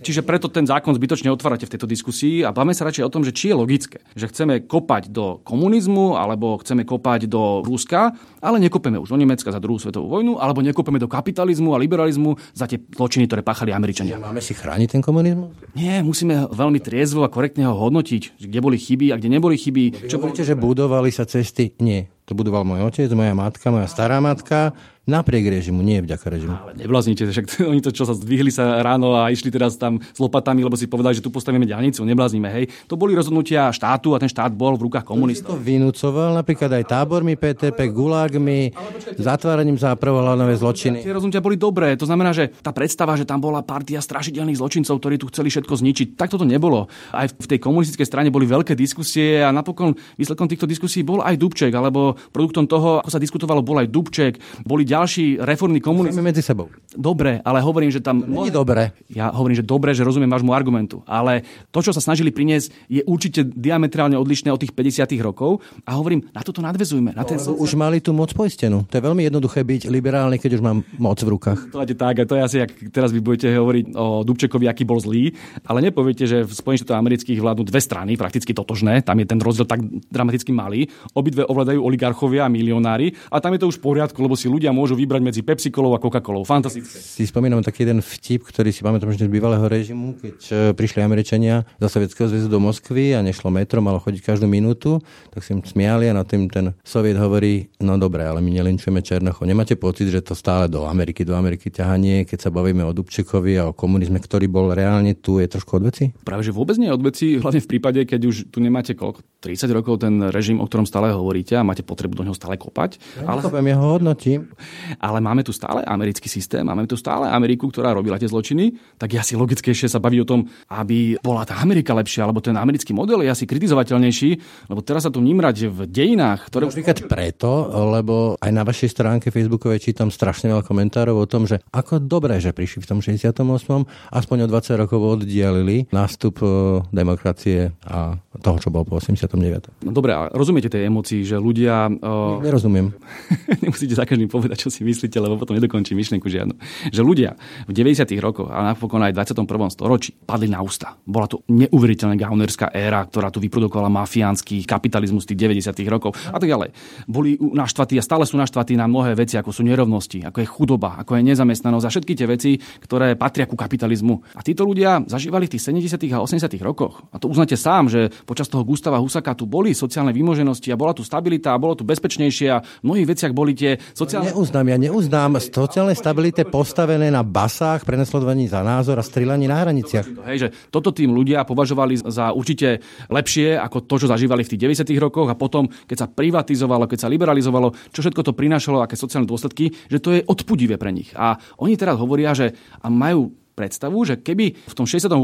A: Čiže preto ten zákon zbytočne otvárate v tejto diskusii a bavíme sa radšej o tom, že či je logické, že chceme kopať do komunizmu alebo chceme kopať do Ruska, ale nekopeme už do Nemecka za druhú svetovú vojnu, alebo nekopeme do kapitalizmu a liberalizmu za tie zločiny, ktoré páchali Američania.
B: Máme si chrániť ten komunizmus?
A: Nie, musíme veľmi triezvo a korektne ho hodnotiť, kde boli chyby a kde neboli chyby.
B: Čo hovoríte, že budovali sa cesty? Nie. To budoval môj otec, moja matka, moja stará matka Napriek režimu, nie vďaka režimu.
A: Ale nebláznite, však oni to, čo sa zdvihli sa ráno a išli teraz tam s lopatami, lebo si povedali, že tu postavíme diálnicu, nebláznime, hej. To boli rozhodnutia štátu a ten štát bol v rukách komunistov.
B: To vynúcoval napríklad aj tábormi PTP, gulagmi, zatváraním záprav a nové zločiny.
A: Tie rozhodnutia boli dobré. To znamená, že tá predstava, že tam bola partia strašidelných zločincov, ktorí tu chceli všetko zničiť, tak toto nebolo. Aj v tej komunistickej strane boli veľké diskusie a napokon výsledkom týchto diskusí bol aj Dubček, alebo produktom toho, ako sa diskutovalo, bol aj Dubček, boli ďalší reformný komunist.
B: medzi sebou.
A: Dobre, ale hovorím, že tam...
B: Nie dobre.
A: Ja hovorím, že dobre, že rozumiem vášmu argumentu. Ale to, čo sa snažili priniesť, je určite diametrálne odlišné od tých 50 rokov. A hovorím, na toto nadvezujme. Na ten...
B: No, už mali tú moc poistenú. To je veľmi jednoduché byť liberálny, keď už mám moc v rukách.
A: To je tak, a to je asi, ak teraz vy budete hovoriť o Dubčekovi, aký bol zlý, ale nepoviete, že v Spojených štátoch amerických vládnu dve strany, prakticky totožné, tam je ten rozdiel tak dramaticky malý. Obidve ovládajú oligarchovia a milionári, a tam je to už v poriadku, lebo si ľudia môžu vybrať medzi Pepsi Colou a Coca-Colou. Fantastické.
B: Si spomínam taký jeden vtip, ktorý si pamätám z bývalého režimu, keď e, prišli Američania za Sovietskeho zväzu do Moskvy a nešlo metro, malo chodiť každú minútu, tak si im smiali a na tým ten Soviet hovorí, no dobre, ale my nelinčujeme Černochov. Nemáte pocit, že to stále do Ameriky, do Ameriky ťahanie, keď sa bavíme o Dubčekovi a o komunizme, ktorý bol reálne tu, je trošku odveci?
A: Práve že vôbec nie je odveci, hlavne v prípade, keď už tu nemáte koľko, 30 rokov ten režim, o ktorom stále hovoríte a máte potrebu do neho stále kopať.
B: Ja ale... jeho hodnotím.
A: Ale máme tu stále americký systém, máme tu stále Ameriku, ktorá robila tie zločiny, tak je asi logickejšie sa baviť o tom, aby bola tá Amerika lepšia, alebo ten americký model je asi kritizovateľnejší, lebo teraz sa tu nímrať v dejinách, ktoré...
B: Napríklad preto, lebo aj na vašej stránke facebookovej čítam strašne veľa komentárov o tom, že ako dobré, že prišli v tom 68. aspoň o 20 rokov oddialili nástup e, demokracie a toho, čo bol po 89.
A: No dobre, a rozumiete tej emocii, že ľudia...
B: Uh... Nerozumiem.
A: nemusíte za každým povedať, čo si myslíte, lebo potom nedokončí myšlienku žiadnu. Že ľudia v 90. rokoch a napokon aj v 21. storočí padli na ústa. Bola to neuveriteľne gaunerská éra, ktorá tu vyprodukovala mafiánsky kapitalizmus tých 90. rokov a tak ďalej. Boli naštvatí a stále sú naštvatí na mnohé veci, ako sú nerovnosti, ako je chudoba, ako je nezamestnanosť a všetky tie veci, ktoré patria ku kapitalizmu. A títo ľudia zažívali v tých 70. a 80. rokoch. A to uznáte sám, že počas toho Gustava Husaka tu boli sociálne vymoženosti a bola tu stabilita a bolo tu bezpečnejšie a v mnohých veciach boli tie sociálne...
B: Neuznám, ja neuznám sociálne stabilite postavené na basách, prenasledovaní za názor a strieľaní na hraniciach.
A: Hej, že toto tým ľudia považovali za určite lepšie ako to, čo zažívali v tých 90. rokoch a potom, keď sa privatizovalo, keď sa liberalizovalo, čo všetko to prinášalo, aké sociálne dôsledky, že to je odpudivé pre nich. A oni teraz hovoria, že a majú predstavu, že keby v tom 68.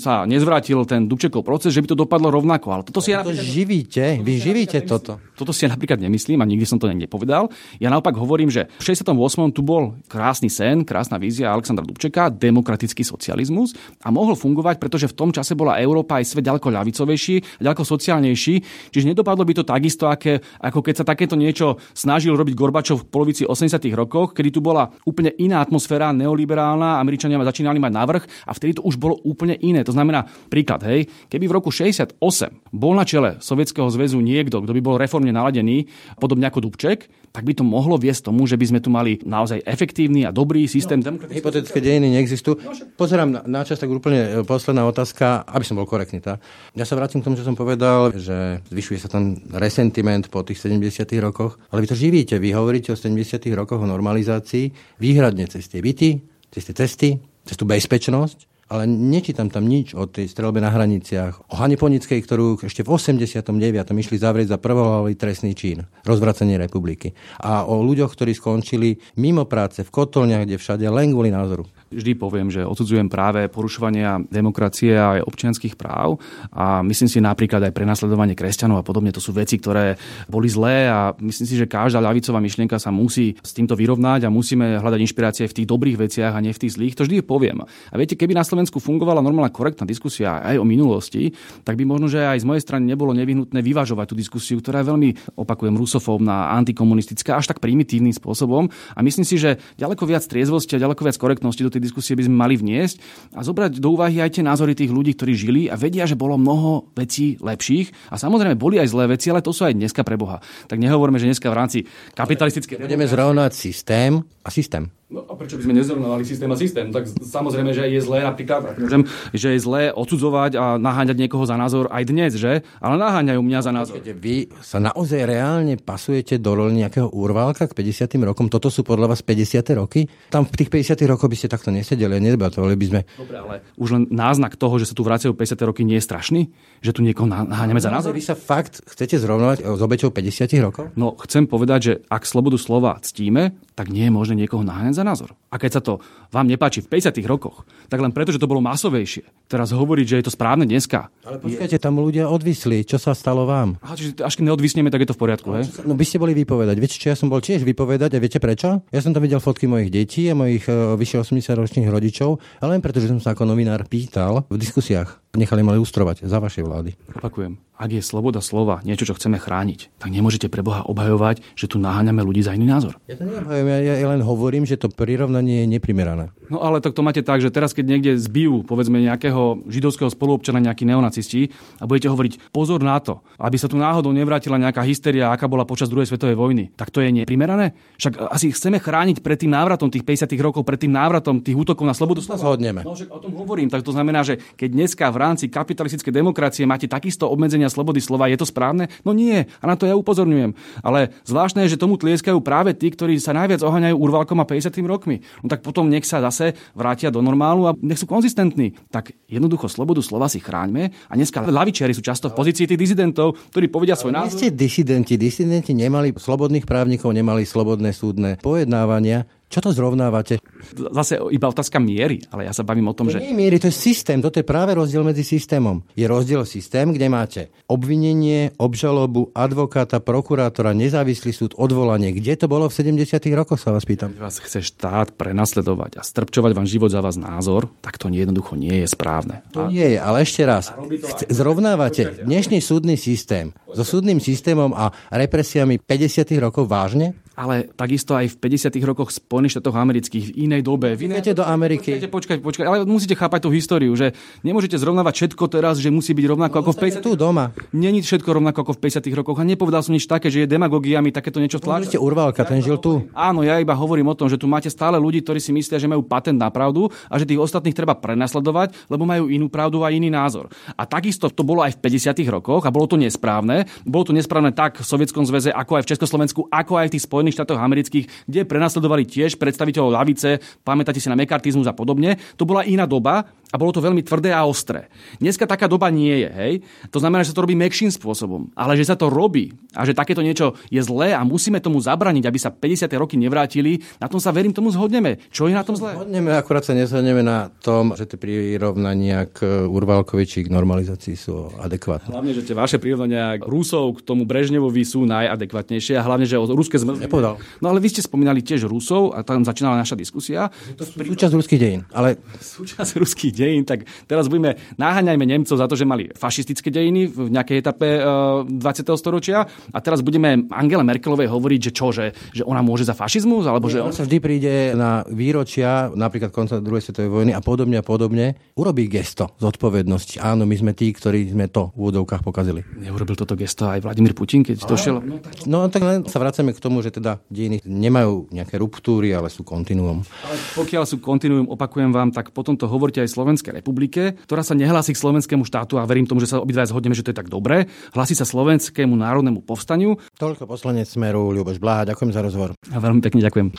A: sa nezvrátil ten Dubčekov proces, že by to dopadlo rovnako. Ale toto si ja
B: napríklad... živíte, vy živíte toto.
A: Toto si ja napríklad nemyslím a nikdy som to nepovedal. Ja naopak hovorím, že v 68. tu bol krásny sen, krásna vízia Alexandra Dubčeka, demokratický socializmus a mohol fungovať, pretože v tom čase bola Európa aj svet ďaleko ľavicovejší, ďaleko sociálnejší. Čiže nedopadlo by to takisto, aké, ako keď sa takéto niečo snažil robiť Gorbačov v polovici 80. rokoch, kedy tu bola úplne iná atmosféra, neoliberálna, Američania začínali mali mať navrh a vtedy to už bolo úplne iné. To znamená, príklad, hej, keby v roku 68 bol na čele Sovietskeho zväzu niekto, kto by bol reformne naladený, podobne ako Dubček, tak by to mohlo viesť tomu, že by sme tu mali naozaj efektívny a dobrý systém no,
B: Hypotetické dejiny neexistujú. No, Pozerám na, na čas, tak úplne e, posledná otázka, aby som bol korektný. Tá. Ja sa vrátim k tomu, čo som povedal, že zvyšuje sa tam resentiment po tých 70 rokoch, ale vy to živíte. Vy hovoríte o 70 rokoch o normalizácii výhradne cez tie byty, cez tie cesty, cez tú bezpečnosť ale nečítam tam nič o tej strelbe na hraniciach, o Hane Ponickej, ktorú ešte v 89. išli zavrieť za prvohlavý trestný čin, rozvracenie republiky. A o ľuďoch, ktorí skončili mimo práce, v kotolniach, kde všade, len kvôli názoru
A: vždy poviem, že odsudzujem práve porušovania demokracie a aj občianských práv a myslím si napríklad aj prenasledovanie kresťanov a podobne. To sú veci, ktoré boli zlé a myslím si, že každá ľavicová myšlienka sa musí s týmto vyrovnať a musíme hľadať inšpirácie v tých dobrých veciach a nie v tých zlých. To vždy poviem. A viete, keby na Slovensku fungovala normálna korektná diskusia aj o minulosti, tak by možno, že aj z mojej strany nebolo nevyhnutné vyvažovať tú diskusiu, ktorá je veľmi, opakujem, rusofóbna, antikomunistická, až tak primitívnym spôsobom. A myslím si, že ďaleko viac triezvosti a ďaleko viac korektnosti do tej diskusie by sme mali vniesť a zobrať do úvahy aj tie názory tých ľudí, ktorí žili a vedia, že bolo mnoho vecí lepších. A samozrejme boli aj zlé veci, ale to sú aj dneska pre Boha. Tak nehovoríme, že dneska v rámci kapitalistickej...
B: Budeme zrovnať systém a systém.
A: No a prečo by sme nezrovnali systém a systém? Tak samozrejme, že je zlé napríklad, môžem, že je zlé odsudzovať a naháňať niekoho za názor aj dnes, že? Ale naháňajú mňa za názor.
B: Vy sa naozaj reálne pasujete do roli nejakého úrvalka k 50. rokom? Toto sú podľa vás 50. roky? Tam v tých 50. rokoch by ste takto nesedeli a nedebatovali by sme.
A: Dobre, ale už len náznak toho, že sa tu vracajú 50. roky, nie je strašný? Že tu niekoho naháňame za názor?
B: Vy sa fakt chcete zrovnať s obeťou 50 rokov?
A: No, chcem povedať, že ak slobodu slova ctíme, tak nie je možné niekoho naháňať za názor. A keď sa to vám nepáči v 50. rokoch, tak len preto, že to bolo masovejšie. Teraz hovoriť, že je to správne dneska.
B: Ale počkajte, tam ľudia odvisli. Čo sa stalo vám?
A: Aha, čiže až keď neodvisneme, tak je to v poriadku, hej?
B: No by ste boli vypovedať. Viete, čo ja som bol tiež vypovedať a viete prečo? Ja som tam videl fotky mojich detí a mojich uh, vyše 80 ročných rodičov, ale len preto, že som sa ako novinár pýtal v diskusiách nechali ma ilustrovať za vašej vlády.
A: Opakujem, ak je sloboda slova niečo, čo chceme chrániť, tak nemôžete pre Boha obhajovať, že tu naháňame ľudí za iný názor.
B: Ja to neobhajujem, ja, ja len hovorím, že to prirovnanie je neprimerané.
A: No ale tak to máte tak, že teraz, keď niekde zbijú, povedzme, nejakého židovského spoluobčana, nejakí neonacisti a budete hovoriť pozor na to, aby sa tu náhodou nevrátila nejaká hysteria, aká bola počas druhej svetovej vojny, tak to je neprimerané? Však asi chceme chrániť pred tým návratom tých 50 rokov, pred tým návratom tých útokov na slobodu
B: slova. No,
A: však o tom hovorím, tak to znamená, že keď dneska v rámci kapitalistickej demokracie máte takisto obmedzenia slobody slova, je to správne? No nie, a na to ja upozorňujem. Ale zvláštne je, že tomu tlieskajú práve tí, ktorí sa najviac oháňajú urvalkom a 50 rokmi. No tak potom nech sa zase vrátia do normálu a nech sú konzistentní. Tak jednoducho slobodu slova si chráňme a dneska lavičiari sú často v pozícii tých disidentov, ktorí povedia svoj názor.
B: Nie ste disidenti. Disidenti nemali slobodných právnikov, nemali slobodné súdne pojednávania čo to zrovnávate?
A: Zase iba otázka miery, ale ja sa bavím o tom,
B: to
A: že...
B: Nie miery, to je systém, toto je práve rozdiel medzi systémom. Je rozdiel systém, kde máte obvinenie, obžalobu, advokáta, prokurátora, nezávislý súd, odvolanie. Kde to bolo v 70. rokoch, sa vás pýtam?
A: Keď vás chce štát prenasledovať a strpčovať vám život za vás názor, tak to jednoducho nie je správne.
B: To a... nie je, ale ešte raz. Chce, zrovnávate dnešný súdny systém so súdnym systémom a represiami 50. rokov vážne?
A: Ale takisto aj v 50. rokoch Spojených štátoch amerických, v inej dobe.
B: V inej... do Ameriky.
A: Počkajte, počkať, počkať, ale musíte chápať tú históriu, že nemôžete zrovnávať všetko teraz, že musí byť rovnako no, ako v 50.
B: Tu doma.
A: Není všetko rovnako ako v 50. rokoch a nepovedal som nič také, že je demagogia mi takéto niečo
B: tlačiť. Urvalka, ten žil tu.
A: Áno, ja iba hovorím o tom, že tu máte stále ľudí, ktorí si myslia, že majú patent na pravdu a že tých ostatných treba prenasledovať, lebo majú inú pravdu a iný názor. A takisto to bolo aj v 50. rokoch a bolo to nesprávne. Bolo to nesprávne tak v Sovietskom zväze, ako aj v Československu, ako aj v tých Spojených štátoch amerických kde prenasledovali tiež predstaviteľov lavice, pamätáte si na mekartizmus a podobne. To bola iná doba a bolo to veľmi tvrdé a ostré. Dneska taká doba nie je, hej. To znamená, že sa to robí mekším spôsobom, ale že sa to robí a že takéto niečo je zlé a musíme tomu zabraniť, aby sa 50. roky nevrátili, na tom sa verím tomu zhodneme. Čo je na tom zlé?
B: Zhodneme, akurát sa nezhodneme na tom, že tie prirovnania k Urvalkovi či k normalizácii sú adekvátne.
A: Hlavne, že tie vaše prirovnania k Rusov k tomu Brežnevovi sú najadekvátnejšie a hlavne, že o ruské zmrzliny
B: nepovedal.
A: No ale vy ste spomínali tiež Rusov a tam začínala naša diskusia.
B: To sú súčasť ruských dejín, ale...
A: Súčasť ruských dejín, tak teraz budeme, naháňajme Nemcov za to, že mali fašistické dejiny v nejakej etape uh, 20. storočia a teraz budeme Angele Merkelovej hovoriť, že čo, že, že ona môže za fašizmus, alebo že...
B: On sa vždy príde na výročia, napríklad konca druhej svetovej vojny a podobne a podobne, urobí gesto zodpovednosti. Áno, my sme tí, ktorí sme to v úvodovkách pokazili.
A: Neurobil toto gesto aj Vladimír Putin, keď to šiel?
B: No tak len sa vracame k tomu, že teda dejiny nemajú nejaké ruptúry, ale sú kontinuum.
A: Ale pokiaľ sú kontinuum, opakujem vám, tak potom to hovorte aj Slovenskej republike, ktorá sa nehlási k slovenskému štátu a verím tomu, že sa obidva zhodneme, že to je tak dobré. Hlási sa slovenskému národnému povstaniu.
B: Toľko poslanec Smeru, Ľuboš Blaha, ďakujem za rozhovor.
A: A veľmi pekne ďakujem.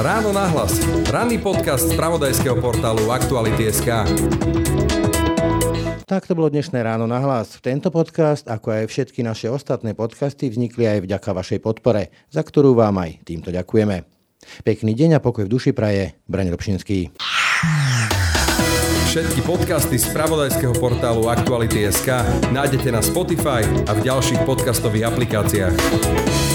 C: Ráno nahlas. Ranný podcast z pravodajského portálu Aktuality.sk.
B: Tak to bolo dnešné ráno na hlas. Tento podcast, ako aj všetky naše ostatné podcasty, vznikli aj vďaka vašej podpore, za ktorú vám aj týmto ďakujeme. Pekný deň a pokoj v duši praje, Braň Robšinský.
C: Všetky podcasty z pravodajského portálu Aktuality.sk nájdete na Spotify a v ďalších podcastových aplikáciách.